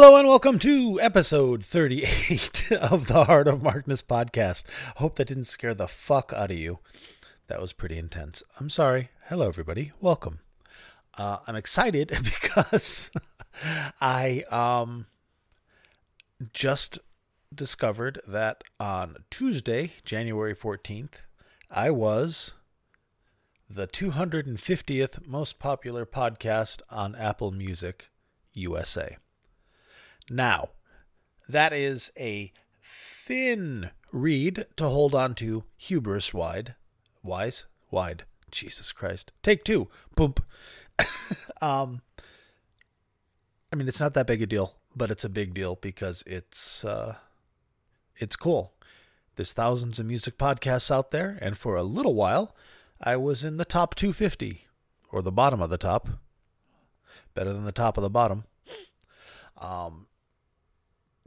Hello and welcome to episode 38 of the Heart of Markness podcast. Hope that didn't scare the fuck out of you. That was pretty intense. I'm sorry. Hello, everybody. Welcome. Uh, I'm excited because I um just discovered that on Tuesday, January 14th, I was the 250th most popular podcast on Apple Music USA. Now, that is a thin reed to hold on to hubris wide. Wise? Wide. Jesus Christ. Take two. Boom. um, I mean, it's not that big a deal, but it's a big deal because it's uh, it's cool. There's thousands of music podcasts out there, and for a little while, I was in the top 250 or the bottom of the top. Better than the top of the bottom. Um,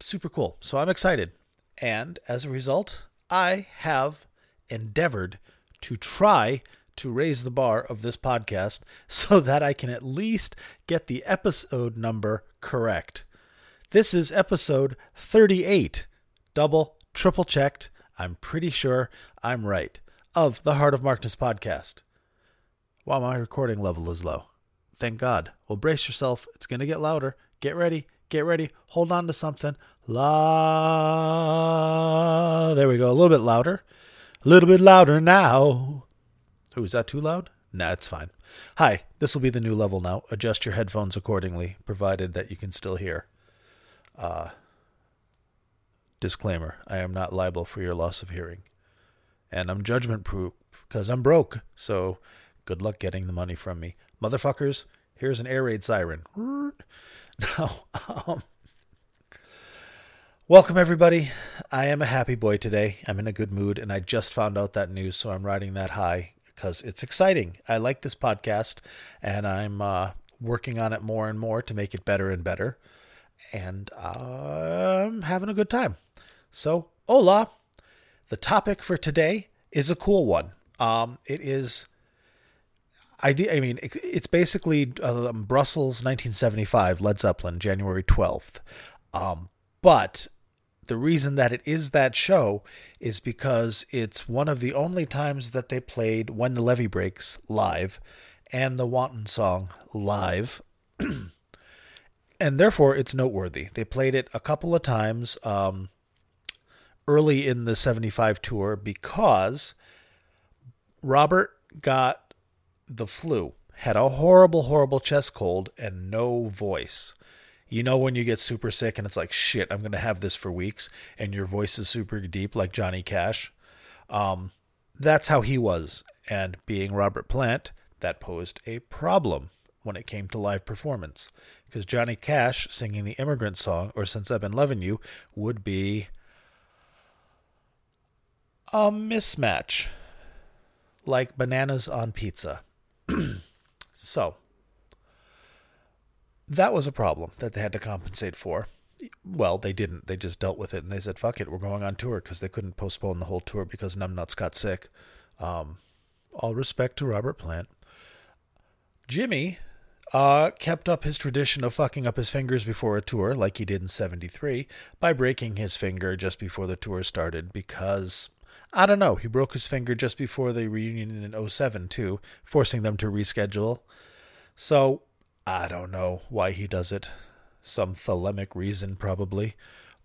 super cool. So I'm excited. And as a result, I have endeavored to try to raise the bar of this podcast so that I can at least get the episode number correct. This is episode 38. Double, triple checked. I'm pretty sure I'm right. Of the Heart of Markness podcast. While my recording level is low. Thank God. Well, brace yourself. It's going to get louder. Get ready. Get ready. Hold on to something. La. There we go. A little bit louder. A little bit louder now. Ooh, is that too loud? Nah, it's fine. Hi, this will be the new level now. Adjust your headphones accordingly, provided that you can still hear. Uh, disclaimer I am not liable for your loss of hearing. And I'm judgment proof because I'm broke, so good luck getting the money from me. Motherfuckers, here's an air raid siren. Now, um, welcome everybody. I am a happy boy today. I'm in a good mood, and I just found out that news, so I'm riding that high because it's exciting. I like this podcast, and I'm uh, working on it more and more to make it better and better, and I'm having a good time. So, hola. The topic for today is a cool one. Um, it is I, I mean, it, it's basically uh, Brussels 1975, Led Zeppelin, January 12th. Um, but the reason that it is that show is because it's one of the only times that they played When the Levee Breaks live and the Wanton song live. and therefore, it's noteworthy. They played it a couple of times um, early in the 75 tour because Robert got the flu, had a horrible, horrible chest cold, and no voice. You know when you get super sick and it's like shit, I'm gonna have this for weeks, and your voice is super deep like Johnny Cash. Um, that's how he was, and being Robert Plant, that posed a problem when it came to live performance, because Johnny Cash singing the immigrant song or Since I've Been Loving You would be a mismatch, like bananas on pizza. So that was a problem that they had to compensate for. Well, they didn't. They just dealt with it and they said, "Fuck it, we're going on tour" because they couldn't postpone the whole tour because Numbnuts got sick. Um, all respect to Robert Plant. Jimmy uh, kept up his tradition of fucking up his fingers before a tour, like he did in '73, by breaking his finger just before the tour started because I don't know. He broke his finger just before the reunion in 07 too, forcing them to reschedule. So, I don't know why he does it. Some thalamic reason probably.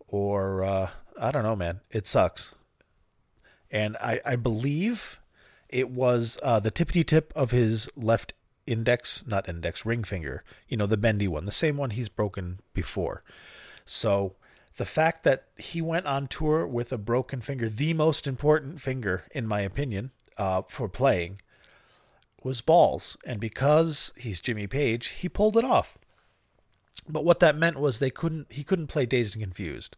Or uh, I don't know, man. It sucks. And I, I believe it was uh, the tippity tip of his left index, not index, ring finger. You know, the bendy one, the same one he's broken before. So the fact that he went on tour with a broken finger, the most important finger, in my opinion, uh, for playing, was balls. And because he's Jimmy Page, he pulled it off. But what that meant was they couldn't he couldn't play Dazed and Confused.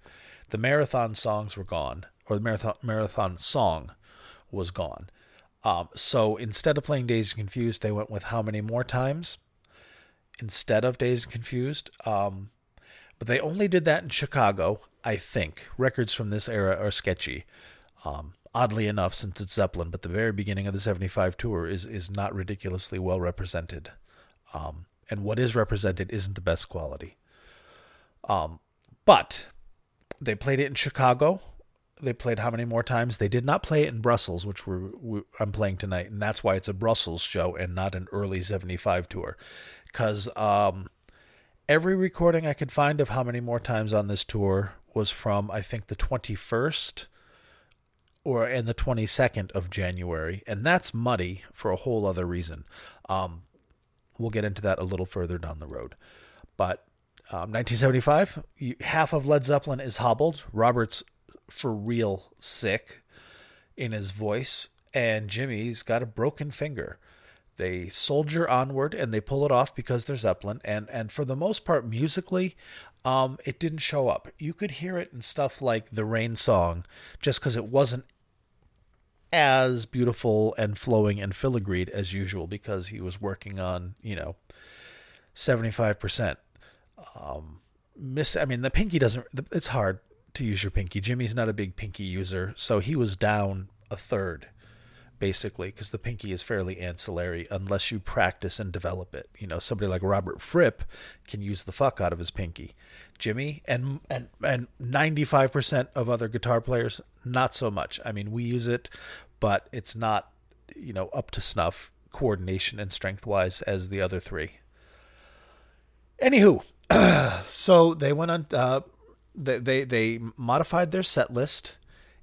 The marathon songs were gone, or the marathon marathon song was gone. Um, so instead of playing Dazed and Confused, they went with How Many More Times instead of Dazed and Confused. Um, but they only did that in Chicago, I think. Records from this era are sketchy. Um, oddly enough, since it's Zeppelin, but the very beginning of the 75 tour is, is not ridiculously well represented. Um, and what is represented isn't the best quality. Um, but they played it in Chicago. They played how many more times? They did not play it in Brussels, which we're, we, I'm playing tonight, and that's why it's a Brussels show and not an early '75 tour. Because um, every recording I could find of how many more times on this tour was from I think the 21st or and the 22nd of January, and that's muddy for a whole other reason. Um, we'll get into that a little further down the road. But um, 1975, half of Led Zeppelin is hobbled. Robert's for real sick in his voice, and Jimmy's got a broken finger. They soldier onward and they pull it off because they're Zeppelin. And and for the most part, musically, um, it didn't show up. You could hear it in stuff like the Rain Song, just because it wasn't as beautiful and flowing and filigreed as usual because he was working on you know seventy five percent. Um, miss. I mean, the pinky doesn't. It's hard to use your pinky. Jimmy's not a big pinky user, so he was down a third basically, because the pinky is fairly ancillary unless you practice and develop it. You know, somebody like Robert Fripp can use the fuck out of his pinky. Jimmy and and and 95% of other guitar players not so much. I mean, we use it, but it's not, you know, up to snuff coordination and strength wise as the other three. Anywho, so they went on uh, they, they they modified their set list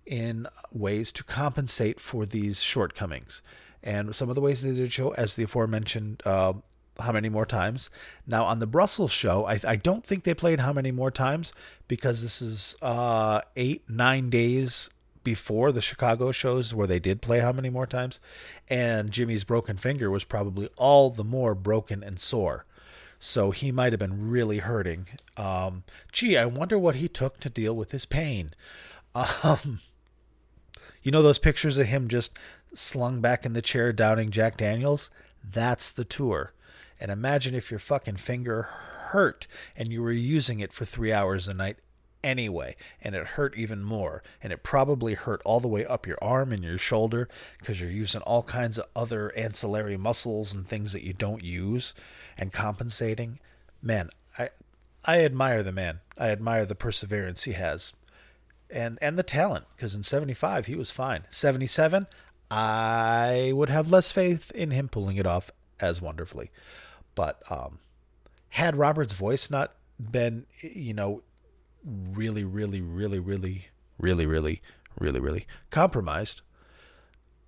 in ways to compensate for these shortcomings. And some of the ways they did show, as the aforementioned, uh, how many more times. Now, on the Brussels show, I, I, don't think they played how many more times because this is uh, eight, nine days before the Chicago shows where they did play how many more times. And Jimmy's broken finger was probably all the more broken and sore. So he might have been really hurting. Um, gee, I wonder what he took to deal with his pain. Um, you know those pictures of him just slung back in the chair downing Jack Daniels? That's the tour. And imagine if your fucking finger hurt and you were using it for three hours a night anyway, and it hurt even more. And it probably hurt all the way up your arm and your shoulder because you're using all kinds of other ancillary muscles and things that you don't use and compensating. Man, I I admire the man. I admire the perseverance he has and and the talent because in 75 he was fine. 77 i would have less faith in him pulling it off as wonderfully. But um had robert's voice not been you know really really really really really really really really compromised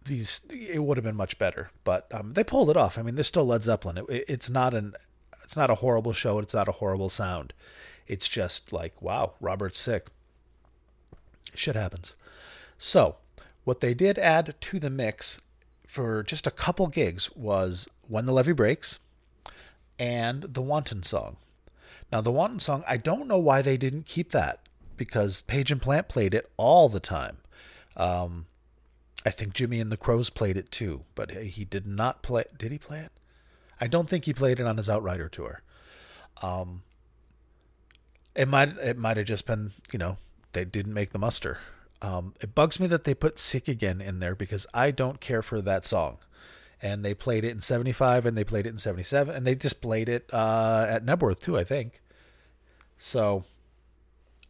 these it would have been much better. But um, they pulled it off. I mean they're still led zeppelin. It, it's not an it's not a horrible show. It's not a horrible sound. It's just like wow robert's sick shit happens. So, what they did add to the mix for just a couple gigs was When the Levee Breaks and the Wanton Song. Now, the Wanton Song, I don't know why they didn't keep that because Page and Plant played it all the time. Um, I think Jimmy and the Crowes played it too, but he did not play. Did he play it? I don't think he played it on his Outrider tour. Um, it might it might have just been you know they didn't make the muster. Um, it bugs me that they put Sick Again in there because I don't care for that song. And they played it in 75 and they played it in 77 and they just played it uh, at Knebworth too, I think. So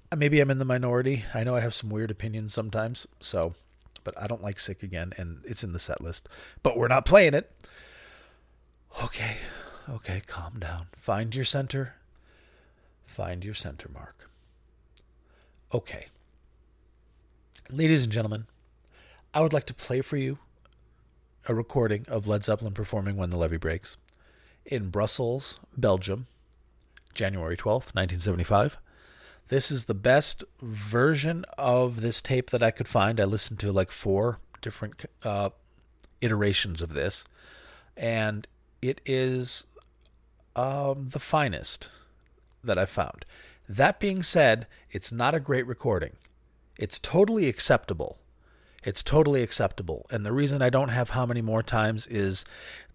uh, maybe I'm in the minority. I know I have some weird opinions sometimes. So, but I don't like Sick Again and it's in the set list. But we're not playing it. Okay. Okay, calm down. Find your center. Find your center mark. Okay. Ladies and gentlemen, I would like to play for you a recording of Led Zeppelin performing When the Levee Breaks in Brussels, Belgium, January 12th, 1975. This is the best version of this tape that I could find. I listened to like four different uh, iterations of this, and it is um, the finest that I've found. That being said, it's not a great recording. It's totally acceptable. It's totally acceptable. And the reason I don't have how many more times is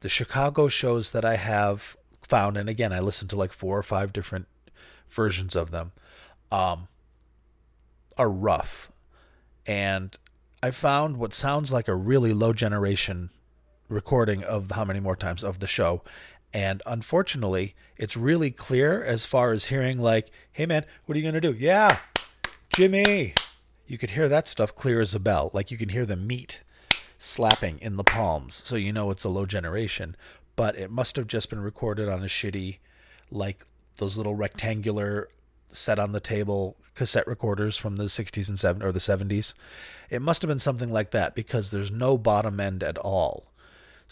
the Chicago shows that I have found, and again, I listened to like four or five different versions of them, um, are rough. And I found what sounds like a really low generation recording of how many more times of the show And unfortunately, it's really clear as far as hearing, like, hey man, what are you going to do? Yeah, Jimmy. You could hear that stuff clear as a bell. Like you can hear the meat slapping in the palms. So you know it's a low generation. But it must have just been recorded on a shitty, like those little rectangular set on the table cassette recorders from the 60s and 70s or the 70s. It must have been something like that because there's no bottom end at all.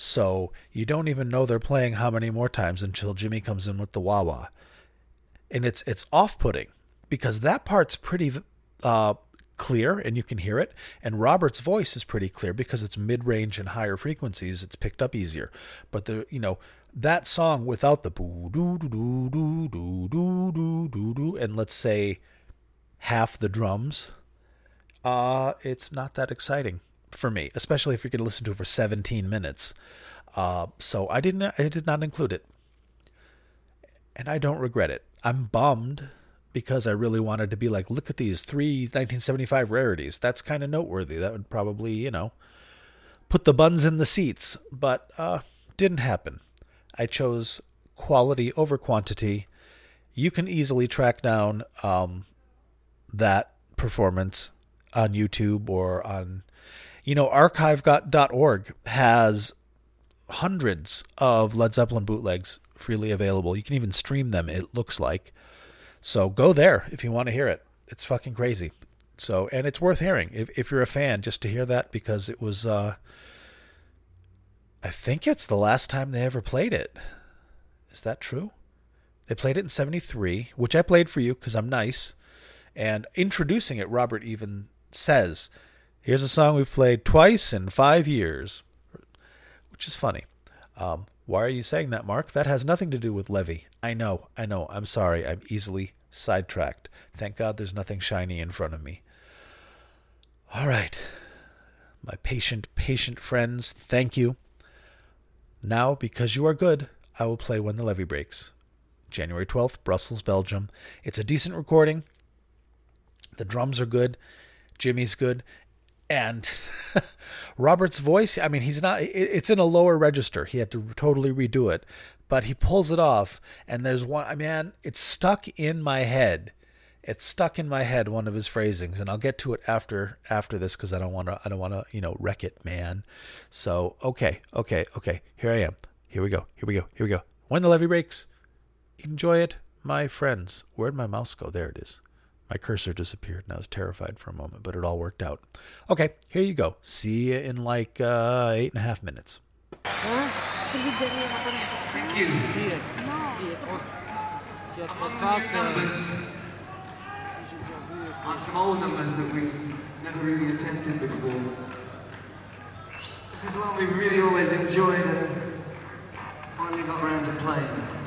So you don't even know they're playing how many more times until Jimmy comes in with the wah wah. And it's it's off-putting because that part's pretty uh, clear and you can hear it. And Robert's voice is pretty clear because it's mid-range and higher frequencies. It's picked up easier. But the you know that song without the boo doo doo doo doo doo doo doo doo and let's say half the drums uh it's not that exciting for me especially if you're going to listen to it for 17 minutes uh so I didn't I did not include it and I don't regret it I'm bummed because I really wanted to be like, look at these three 1975 rarities. That's kind of noteworthy. That would probably, you know, put the buns in the seats, but uh, didn't happen. I chose quality over quantity. You can easily track down um, that performance on YouTube or on, you know, archive.org has hundreds of Led Zeppelin bootlegs freely available. You can even stream them, it looks like. So go there if you want to hear it. It's fucking crazy. So and it's worth hearing if if you're a fan just to hear that because it was uh I think it's the last time they ever played it. Is that true? They played it in 73, which I played for you cuz I'm nice. And introducing it Robert even says, "Here's a song we've played twice in 5 years." Which is funny. Um, why are you saying that, Mark? That has nothing to do with Levee. I know, I know. I'm sorry. I'm easily sidetracked. Thank God there's nothing shiny in front of me. All right. My patient, patient friends, thank you. Now, because you are good, I will play When the Levee Breaks. January 12th, Brussels, Belgium. It's a decent recording. The drums are good. Jimmy's good and Robert's voice, I mean, he's not, it's in a lower register. He had to totally redo it, but he pulls it off. And there's one, I mean, it's stuck in my head. It's stuck in my head, one of his phrasings, and I'll get to it after after this because I don't want to I don't want to you know wreck it, man. So okay, okay, okay. Here I am. Here we go. Here we go. Here we go. When the levee breaks, enjoy it, my friends. Where'd my mouse go? There it is. My cursor disappeared and I was terrified for a moment, but it all worked out. Okay, here you go. See you in like uh, eight and a half minutes. Thank you. are some old numbers that we never really attempted before. This is one we really always enjoyed and finally got around to playing.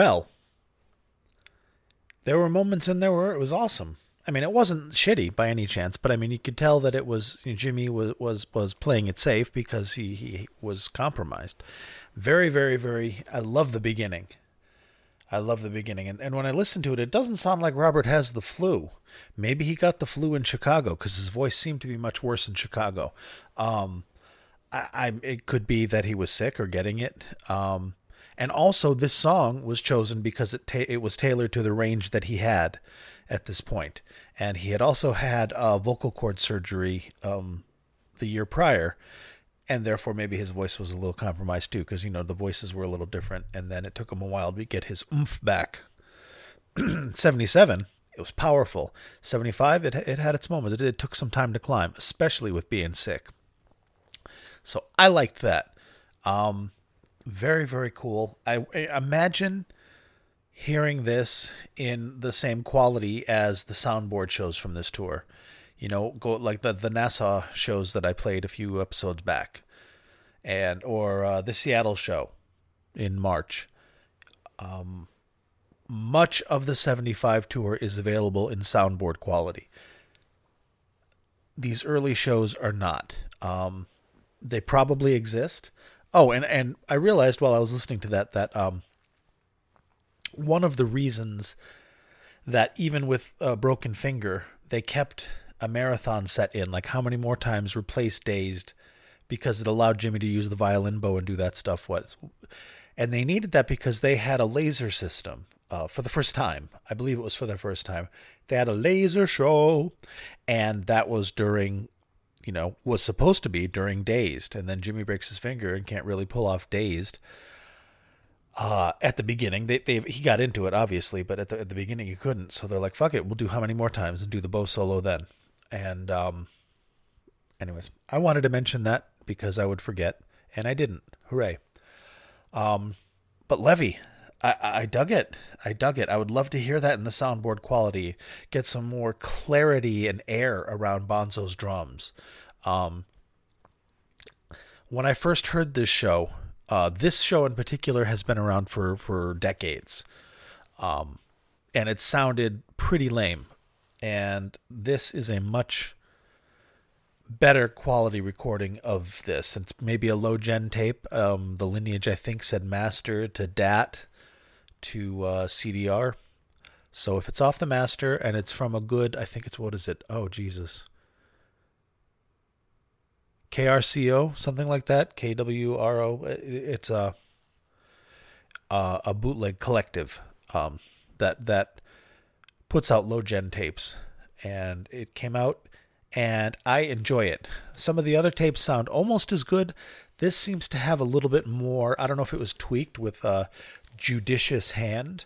Well, there were moments in there where it was awesome. I mean, it wasn't shitty by any chance, but I mean, you could tell that it was you know, Jimmy was was was playing it safe because he he was compromised. Very, very, very. I love the beginning. I love the beginning, and and when I listen to it, it doesn't sound like Robert has the flu. Maybe he got the flu in Chicago because his voice seemed to be much worse in Chicago. Um, I, I it could be that he was sick or getting it. Um, and also this song was chosen because it ta- it was tailored to the range that he had at this point, and he had also had a vocal cord surgery um, the year prior, and therefore maybe his voice was a little compromised too, because you know the voices were a little different, and then it took him a while to get his oomph back. Seventy seven. It was powerful. 75, it, it had its moments. It, it took some time to climb, especially with being sick. So I liked that. Um, very, very cool. I, I imagine hearing this in the same quality as the soundboard shows from this tour. You know, go like the the Nassau shows that I played a few episodes back, and or uh, the Seattle show in March. Um, much of the 75 tour is available in soundboard quality. These early shows are not. Um, they probably exist. Oh, and and I realized while I was listening to that that um, one of the reasons that even with a broken finger, they kept a marathon set in, like how many more times replace Dazed, because it allowed Jimmy to use the violin bow and do that stuff. What, and they needed that because they had a laser system uh, for the first time. I believe it was for the first time. They had a laser show, and that was during, you know, was supposed to be during Dazed, and then Jimmy breaks his finger and can't really pull off Dazed. Uh, at the beginning, they, they he got into it obviously, but at the at the beginning he couldn't. So they're like, "Fuck it, we'll do how many more times and do the bow solo then." And um, anyways, I wanted to mention that because I would forget, and I didn't. Hooray! Um, but Levee, I, I dug it. I dug it. I would love to hear that in the soundboard quality. Get some more clarity and air around Bonzo's drums. Um, when I first heard this show, uh, this show in particular has been around for for decades, um, and it sounded pretty lame. And this is a much better quality recording of this. It's maybe a low gen tape. Um, the lineage I think said master to DAT to uh, CDR. So if it's off the master and it's from a good, I think it's what is it? Oh Jesus, KRCO, something like that. KWRO. It's a a, a bootleg collective um, that that puts out low gen tapes, and it came out, and I enjoy it. Some of the other tapes sound almost as good. This seems to have a little bit more. I don't know if it was tweaked with a judicious hand,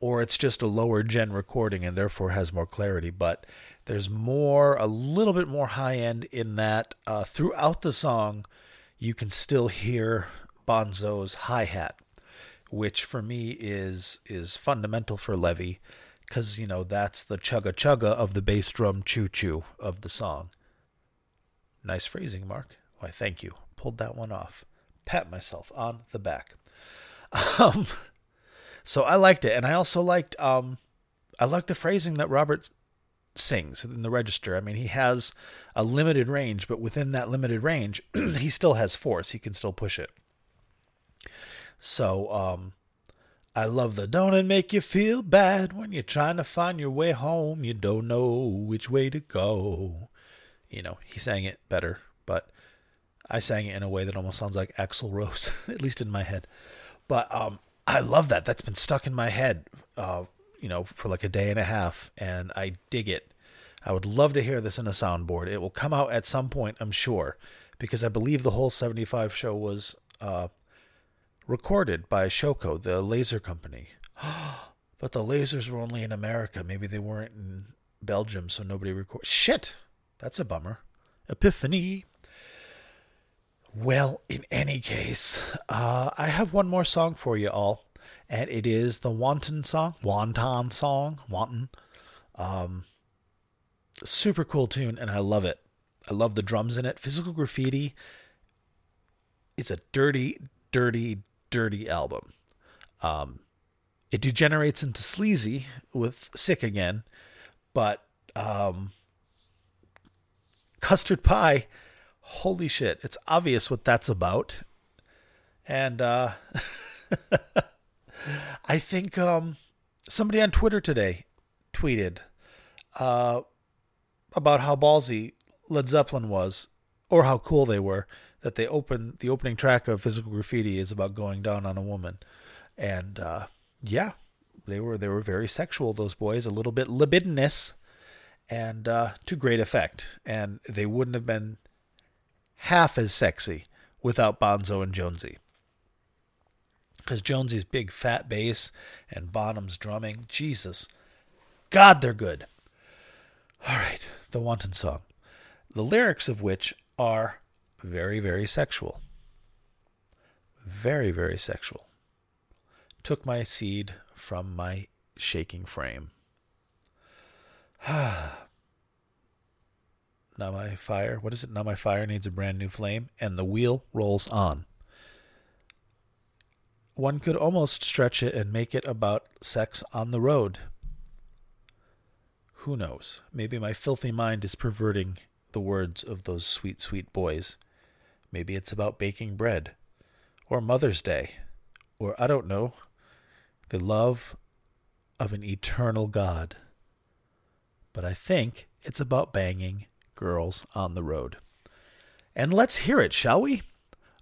or it's just a lower gen recording and therefore has more clarity, but there's more, a little bit more high end in that uh, throughout the song, you can still hear Bonzo's hi hat, which for me is is fundamental for Levee, because you know that's the chugga chugga of the bass drum choo choo of the song. Nice phrasing, Mark. Why, thank you. Pulled that one off. Pat myself on the back. Um, so I liked it, and I also liked um, I liked the phrasing that Robert sings in the register. I mean, he has a limited range, but within that limited range, he still has force. He can still push it. So, um, I love the don't it make you feel bad when you're trying to find your way home, you don't know which way to go. You know, he sang it better, but I sang it in a way that almost sounds like Axl Rose, at least in my head. But um, I love that. That's been stuck in my head uh, you know, for like a day and a half, and I dig it. I would love to hear this in a soundboard. It will come out at some point, I'm sure, because I believe the whole 75 show was uh, recorded by Showco, the laser company. but the lasers were only in America. Maybe they weren't in Belgium, so nobody recorded. Shit! That's a bummer. Epiphany. Well, in any case, uh, I have one more song for you all and it is the Wanton song, Wanton song, Wanton. Um, super cool tune, and I love it. I love the drums in it. Physical Graffiti. It's a dirty, dirty, dirty album. Um, it degenerates into sleazy with sick again, but um, custard pie, holy shit, it's obvious what that's about. And uh, I think um, somebody on Twitter today tweeted uh, about how ballsy Led Zeppelin was, or how cool they were that they open the opening track of Physical Graffiti is about going down on a woman, and uh, yeah, they were they were very sexual. Those boys, a little bit libidinous, and uh, to great effect. And they wouldn't have been half as sexy without Bonzo and Jonesy. Because Jonesy's big fat bass and Bonham's drumming, Jesus, God, they're good. All right, the Wanton Song, the lyrics of which are very, very sexual. Very, very sexual. Took my seed from my shaking frame. Ah, now my fire, what is it? Now my fire needs a brand new flame, and the wheel rolls on. One could almost stretch it and make it about sex on the road. Who knows? Maybe my filthy mind is perverting the words of those sweet, sweet boys. Maybe it's about baking bread, or Mother's Day, or I don't know, the love of an eternal God. But I think it's about banging girls on the road. And let's hear it, shall we?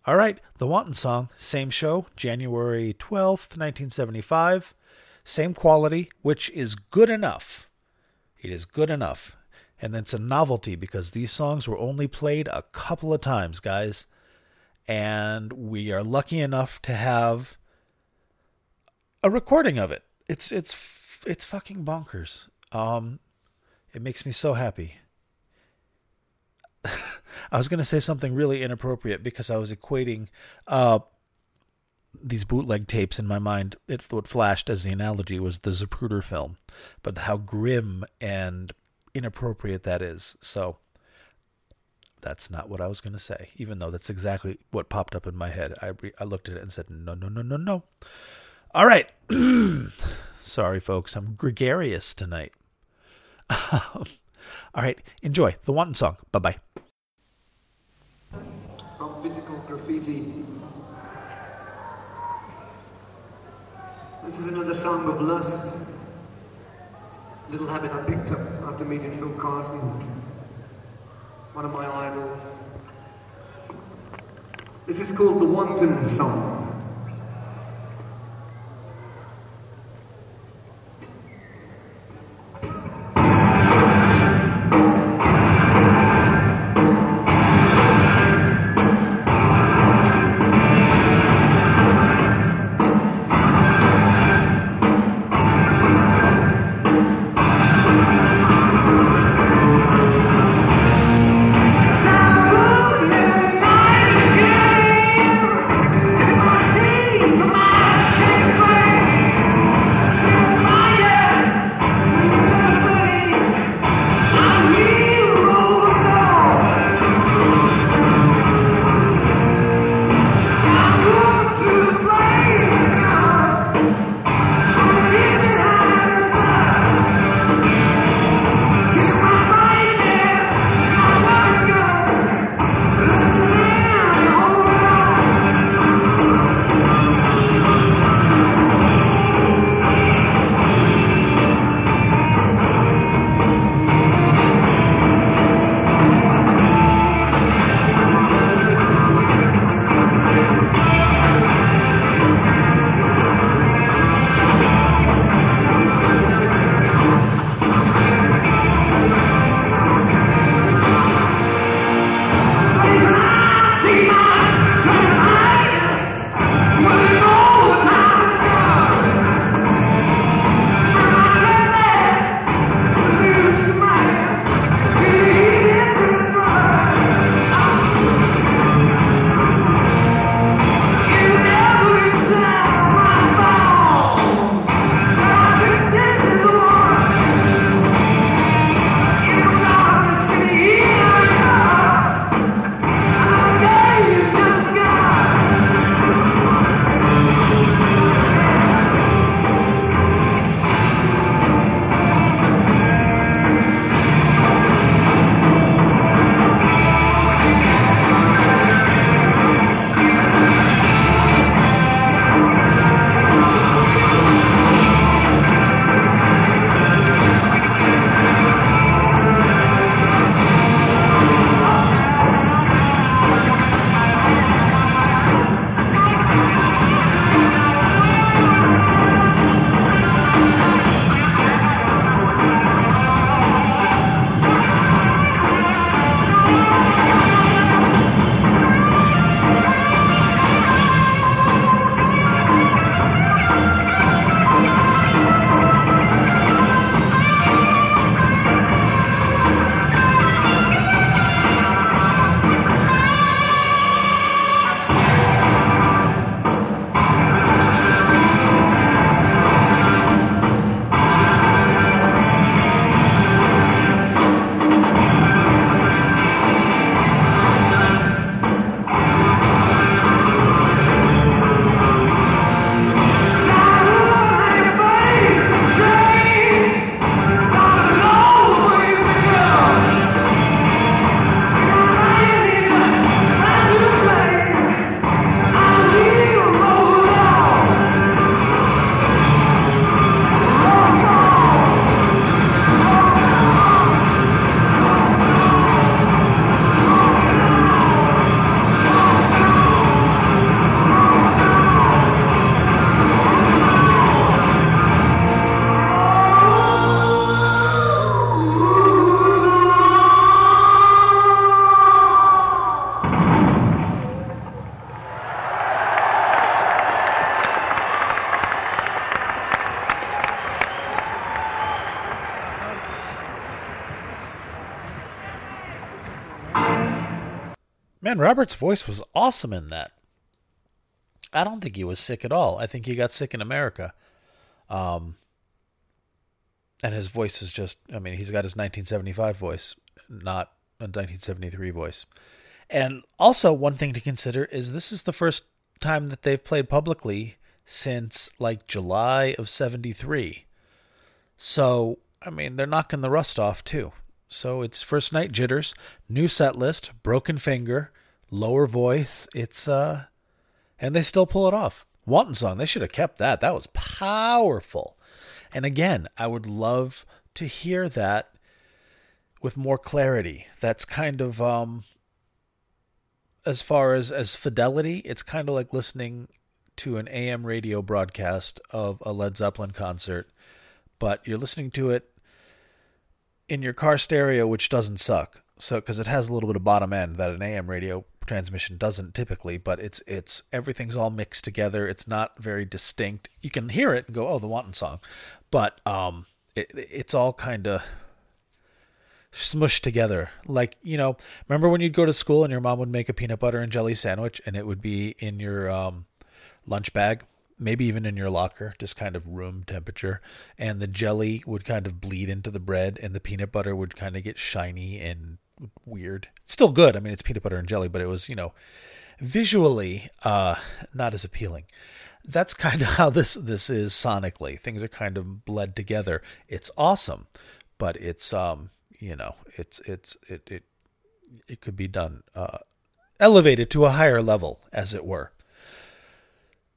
All right, The Wanton Song, same show, January 12th, 1975. Same quality, which is good enough. It is good enough. And it's a novelty because these songs were only played a couple of times, guys. And we are lucky enough to have a recording of it. It's it's it's fucking bonkers. Um, it makes me so happy. I was going to say something really inappropriate because I was equating uh, these bootleg tapes in my mind. It what flashed as the analogy was the Zapruder film, but how grim and inappropriate that is. So that's not what I was going to say, even though that's exactly what popped up in my head. I re- I looked at it and said, no, no, no, no, no. All right. Sorry, folks. I'm gregarious tonight. All right. Enjoy the Wanton song. Bye bye. From physical graffiti. This is another song of lust. Little habit I picked up after meeting Phil Carson, one of my idols. This is called the Wanton Song. Man, Robert's voice was awesome in that. I don't think he was sick at all. I think he got sick in America. Um, and his voice is just, I mean, he's got his 1975 voice, not a 1973 voice. And also, one thing to consider is this is the first time that they've played publicly since like July of 73. So, I mean, they're knocking the rust off too. So it's first night jitters, new set list, broken finger, lower voice. It's uh and they still pull it off. Wanton song, they should have kept that. That was powerful. And again, I would love to hear that with more clarity. That's kind of um as far as as fidelity, it's kind of like listening to an AM radio broadcast of a Led Zeppelin concert, but you're listening to it in your car stereo, which doesn't suck. So because it has a little bit of bottom end that an AM radio transmission doesn't typically, but it's it's everything's all mixed together. It's not very distinct. You can hear it and go, "Oh, the Wanton song," but um, it, it's all kind of smushed together. Like you know, remember when you'd go to school and your mom would make a peanut butter and jelly sandwich, and it would be in your um, lunch bag maybe even in your locker, just kind of room temperature. And the jelly would kind of bleed into the bread, and the peanut butter would kind of get shiny and weird. Still good. I mean, it's peanut butter and jelly, but it was, you know, visually uh, not as appealing. That's kind of how this this is sonically. Things are kind of bled together. It's awesome, but it's um, you know, it's it's it it it could be done uh, elevated to a higher level, as it were.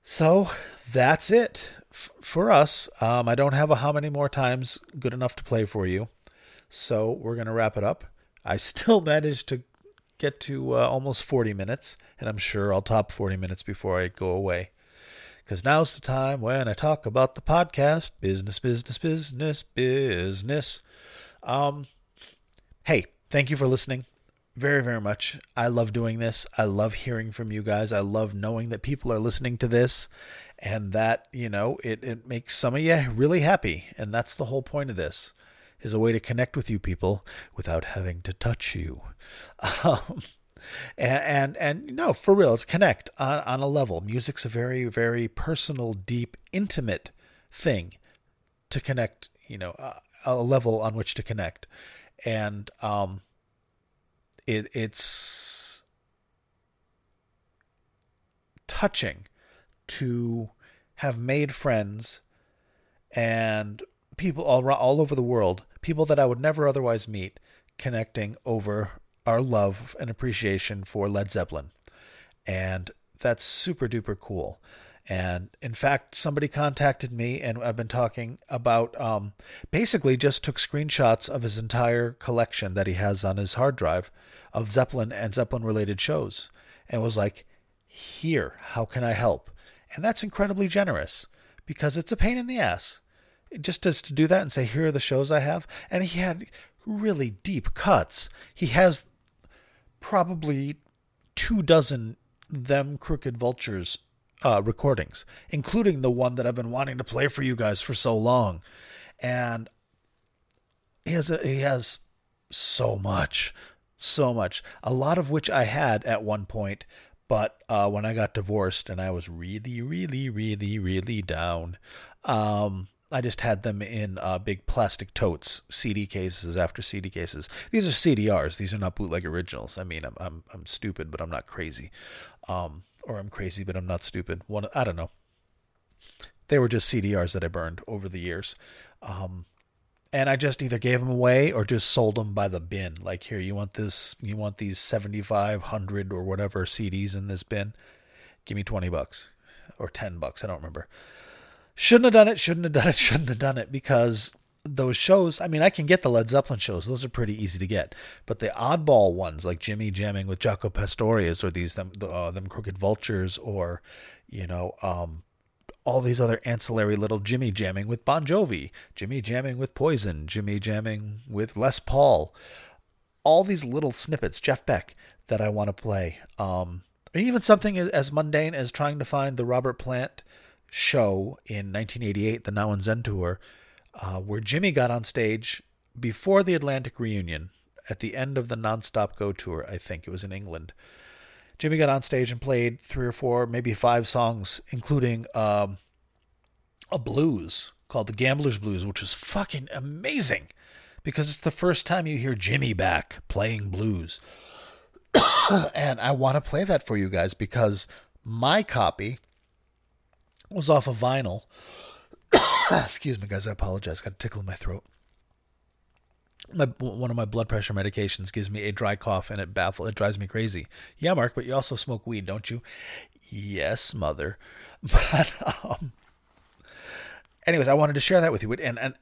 So that's it f- for us. Um, I don't have a how many more times good enough to play for you. So we're going to wrap it up. I still managed to get to uh, almost 40 minutes, and I'm sure I'll top 40 minutes before I go away. Because now's the time when I talk about the podcast business, business, business, business. Um, hey, thank you for listening very, very much. I love doing this. I love hearing from you guys. I love knowing that people are listening to this and that, you know, it, it makes some of you really happy. And that's the whole point of this is a way to connect with you people without having to touch you. Um, and, and, and no, for real, it's connect on, on a level. Music's a very, very personal, deep, intimate thing to connect, you know, a, a level on which to connect. And, um, it it's touching to have made friends and people all all over the world, people that I would never otherwise meet, connecting over our love and appreciation for Led Zeppelin. And that's super duper cool. And in fact, somebody contacted me, and I've been talking about um, basically just took screenshots of his entire collection that he has on his hard drive of Zeppelin and Zeppelin related shows and was like, Here, how can I help? And that's incredibly generous because it's a pain in the ass. Just to, to do that and say, Here are the shows I have. And he had really deep cuts. He has probably two dozen Them Crooked Vultures uh, recordings, including the one that I've been wanting to play for you guys for so long. And he has a, he has so much, so much. A lot of which I had at one point, but uh, when I got divorced and I was really, really, really, really down, um, I just had them in uh, big plastic totes, CD cases after CD cases. These are CDRs. These are not bootleg originals. I mean, I'm I'm, I'm stupid, but I'm not crazy. Um, or I'm crazy, but I'm not stupid. One, I don't know. They were just CDRs that I burned over the years. Um, and I just either gave them away or just sold them by the bin. Like, here, you want this, you want these 7,500 or whatever CDs in this bin? Give me 20 bucks or 10 bucks. I don't remember. Shouldn't have done it, shouldn't have done it, shouldn't have done it because those shows, I mean, I can get the Led Zeppelin shows; those are pretty easy to get. But the oddball ones, like Jimmy jamming with Jaco Pastorius, or these them uh, them Crooked Vultures, or you know, um, all these other ancillary little Jimmy jamming with Bon Jovi, Jimmy jamming with Poison, Jimmy jamming with Les Paul, all these little snippets, Jeff Beck, that I want to play. Um, even something as mundane as trying to find the Robert Plant show in 1988, the Now and Zen tour uh, where Jimmy got on stage before the Atlantic reunion at the end of the Nonstop Go tour. I think it was in England. Jimmy got on stage and played three or four, maybe five songs, including um, a blues called the Gambler's Blues, which was fucking amazing because it's the first time you hear Jimmy back playing blues. and I want to play that for you guys because my copy was off of vinyl. Excuse me, guys. I apologize. Got a tickle in my throat. My, one of my blood pressure medications gives me a dry cough and it baffles it drives me crazy. Yeah, Mark, but you also smoke weed, don't you? Yes, mother. But um, anyways, I wanted to share that with you, and and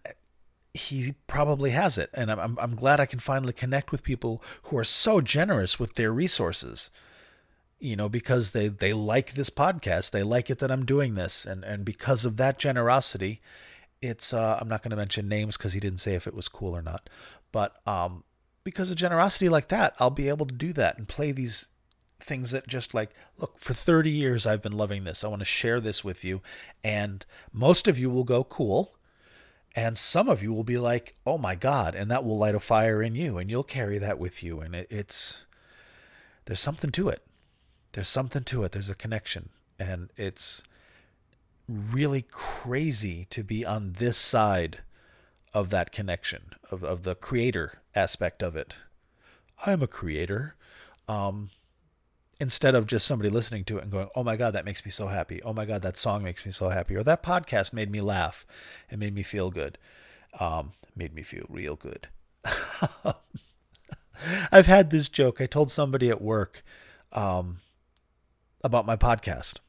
he probably has it, and I'm I'm glad I can finally connect with people who are so generous with their resources. You know, because they they like this podcast, they like it that I'm doing this, and and because of that generosity, it's uh, I'm not going to mention names because he didn't say if it was cool or not, but um, because of generosity like that, I'll be able to do that and play these things that just like look for 30 years I've been loving this. I want to share this with you. And most of you will go cool. And some of you will be like, "Oh my god," and that will light a fire in you and you'll carry that with you. And it, it's there's something to it. There's something to it. There's a connection and it's really crazy to be on this side of that connection of, of the creator aspect of it. I'm a creator. Um, instead of just somebody listening to it and going, "Oh my god, that makes me so happy. Oh my god, that song makes me so happy." Or that podcast made me laugh. It made me feel good. Um, made me feel real good. I've had this joke. I told somebody at work um, about my podcast.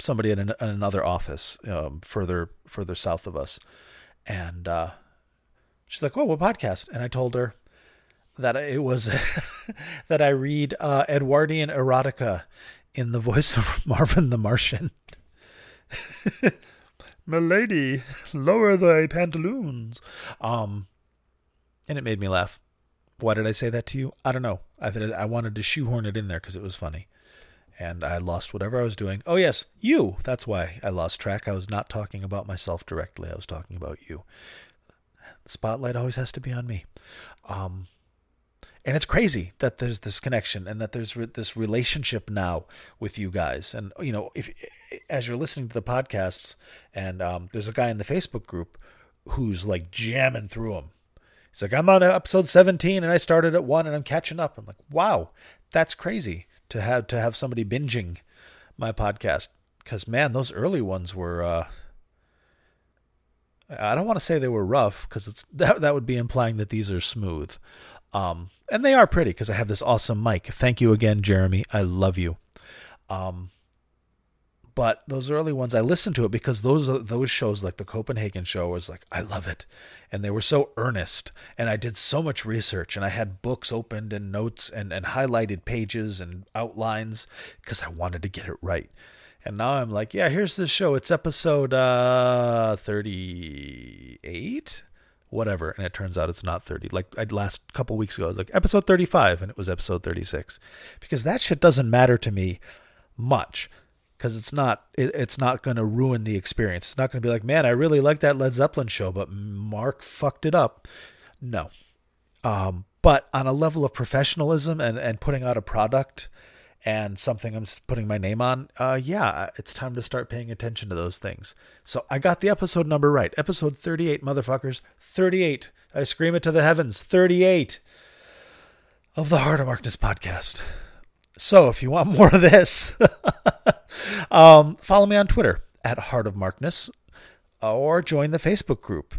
Somebody in, an, in another office um, further further south of us, and uh, she's like, "Oh, what podcast?" And I told her that it was that I read uh, Edwardian erotica in the voice of Marvin the Martian. Milady, lower thy pantaloons. Um, and it made me laugh. Why did I say that to you? I don't know. I th- I wanted to shoehorn it in there because it was funny, and I lost whatever I was doing. Oh yes, you. That's why I lost track. I was not talking about myself directly. I was talking about you. The spotlight always has to be on me. Um, and it's crazy that there's this connection and that there's re- this relationship now with you guys and you know if as you're listening to the podcasts and um, there's a guy in the facebook group who's like jamming through them he's like i'm on episode 17 and i started at 1 and i'm catching up i'm like wow that's crazy to have to have somebody binging my podcast because man those early ones were uh, I don't want to say they were rough because it's that that would be implying that these are smooth. Um, and they are pretty because I have this awesome mic. Thank you again, Jeremy. I love you. Um, but those early ones, I listened to it because those those shows, like the Copenhagen show, was like I love it, and they were so earnest, and I did so much research, and I had books opened and notes and and highlighted pages and outlines because I wanted to get it right. And now I'm like, yeah, here's the show. It's episode uh, 38 whatever. And it turns out it's not 30 like i last couple weeks ago i was like episode 35 and it was episode 36 because that shit doesn't matter to me much because it's not it, it's not going to ruin the experience it's not going to be like man i really like that led zeppelin show but mark fucked it up no um, but on a level of professionalism and, and putting out a product and something I'm putting my name on, uh, yeah, it's time to start paying attention to those things. So I got the episode number right. Episode 38, motherfuckers. 38. I scream it to the heavens. 38 of the Heart of Markness podcast. So if you want more of this, um, follow me on Twitter at Heart of Markness or join the Facebook group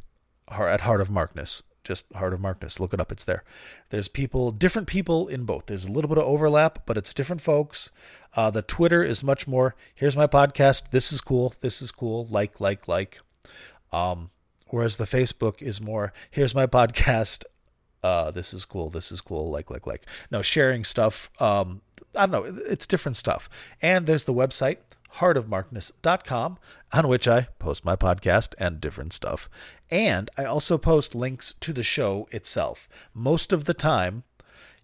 at Heart of Markness just Heart of Markness. Look it up, it's there. There's people, different people in both. There's a little bit of overlap, but it's different folks. Uh, the Twitter is much more, here's my podcast, this is cool, this is cool, like, like, like. Um, whereas the Facebook is more, here's my podcast, uh, this is cool, this is cool, like, like, like. No, sharing stuff. Um, I don't know, it's different stuff. And there's the website, heartofmarkness.com, on which I post my podcast and different stuff. And I also post links to the show itself. Most of the time,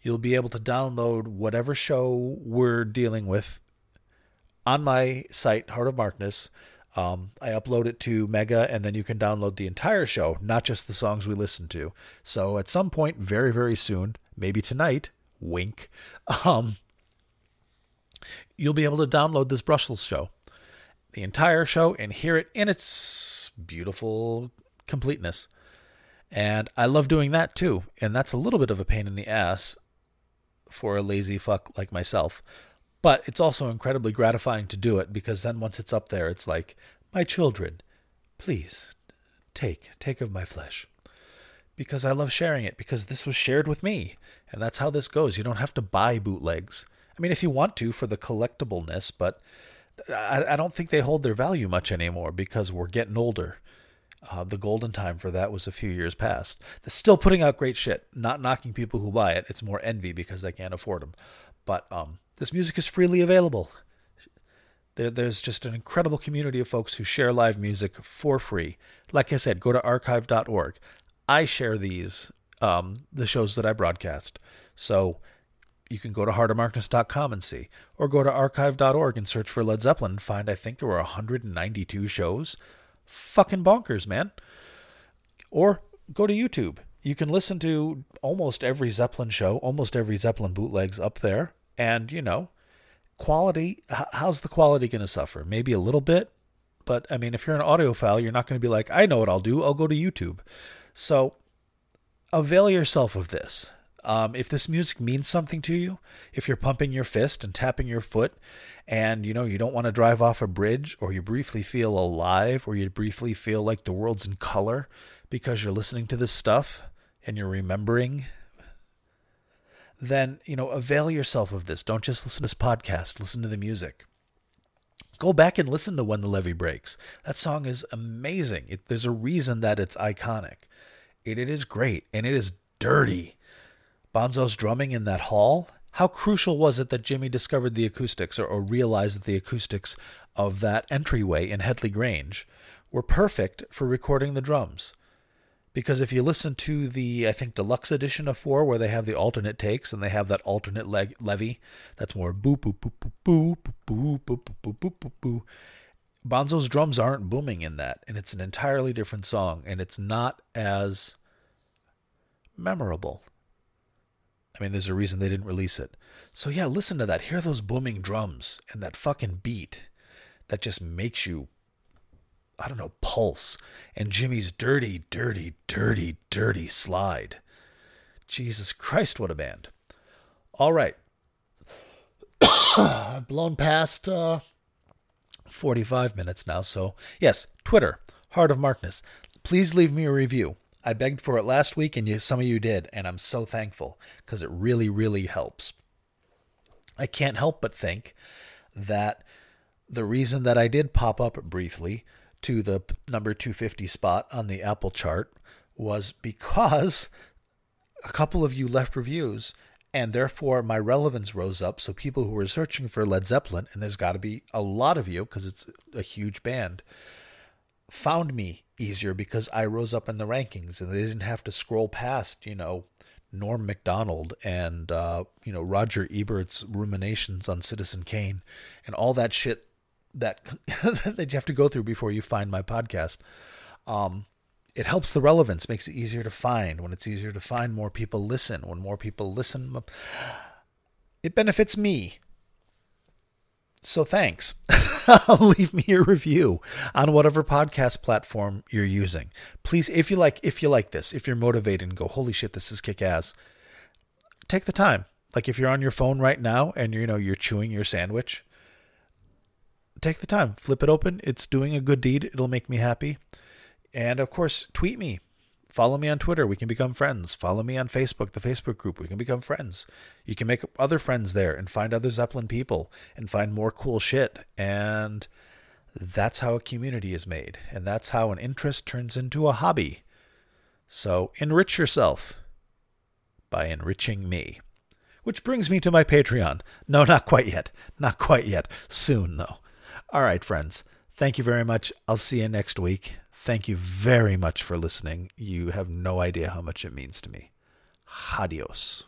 you'll be able to download whatever show we're dealing with on my site, Heart of Markness. Um, I upload it to Mega, and then you can download the entire show, not just the songs we listen to. So at some point, very, very soon, maybe tonight, wink, um, you'll be able to download this Brussels show, the entire show, and hear it in its beautiful completeness. And I love doing that too. And that's a little bit of a pain in the ass for a lazy fuck like myself. But it's also incredibly gratifying to do it because then once it's up there, it's like, my children, please take, take of my flesh. Because I love sharing it, because this was shared with me. And that's how this goes. You don't have to buy bootlegs. I mean, if you want to for the collectibleness, but I, I don't think they hold their value much anymore because we're getting older. Uh, the golden time for that was a few years past. They're still putting out great shit. Not knocking people who buy it. It's more envy because they can't afford them. But um, this music is freely available. There's just an incredible community of folks who share live music for free. Like I said, go to archive.org. I share these, um, the shows that I broadcast. So you can go to heartofmarkness.com and see, or go to archive.org and search for Led Zeppelin and find I think there were 192 shows fucking bonkers, man. Or go to YouTube. You can listen to almost every Zeppelin show, almost every Zeppelin bootlegs up there. And, you know, quality, how's the quality going to suffer? Maybe a little bit. But, I mean, if you're an audiophile, you're not going to be like, I know what I'll do. I'll go to YouTube. So avail yourself of this. Um, if this music means something to you, if you're pumping your fist and tapping your foot, and you know you don't want to drive off a bridge, or you briefly feel alive, or you briefly feel like the world's in color because you're listening to this stuff and you're remembering, then you know avail yourself of this. Don't just listen to this podcast. Listen to the music. Go back and listen to When the Levee Breaks. That song is amazing. It, there's a reason that it's iconic. It, it is great and it is dirty Bonzo's drumming in that hall? How crucial was it that Jimmy discovered the acoustics or, or realized that the acoustics of that entryway in Headley Grange were perfect for recording the drums? Because if you listen to the, I think, deluxe edition of four, where they have the alternate takes and they have that alternate leg, levee, that's more boo boo boo boo boo boo boo boo boo boo boo boo. Bonzo's drums aren't booming in that, and it's an entirely different song, and it's not as memorable. I mean, there's a reason they didn't release it. So yeah, listen to that. Hear those booming drums and that fucking beat that just makes you I don't know, pulse. And Jimmy's dirty, dirty, dirty, dirty slide. Jesus Christ, what a band. All right. I've blown past uh, 45 minutes now. So, yes, Twitter, Heart of Markness. Please leave me a review. I begged for it last week, and you, some of you did, and I'm so thankful because it really, really helps. I can't help but think that the reason that I did pop up briefly to the number 250 spot on the Apple chart was because a couple of you left reviews and therefore my relevance rose up. So people who were searching for Led Zeppelin, and there's got to be a lot of you because it's a huge band, found me easier because I rose up in the rankings and they didn't have to scroll past, you know, Norm Macdonald and, uh, you know, Roger Ebert's ruminations on Citizen Kane and all that shit that, that you have to go through before you find my podcast. Um, it helps the relevance, makes it easier to find. When it's easier to find, more people listen. When more people listen, it benefits me. So thanks. leave me a review on whatever podcast platform you're using. Please, if you like, if you like this, if you're motivated and go, holy shit, this is kick ass, take the time. Like if you're on your phone right now and you know you're chewing your sandwich, take the time, flip it open. It's doing a good deed. It'll make me happy. And of course, tweet me Follow me on Twitter. We can become friends. Follow me on Facebook, the Facebook group. We can become friends. You can make other friends there and find other Zeppelin people and find more cool shit. And that's how a community is made. And that's how an interest turns into a hobby. So enrich yourself by enriching me. Which brings me to my Patreon. No, not quite yet. Not quite yet. Soon, though. All right, friends. Thank you very much. I'll see you next week. Thank you very much for listening. You have no idea how much it means to me. Adios.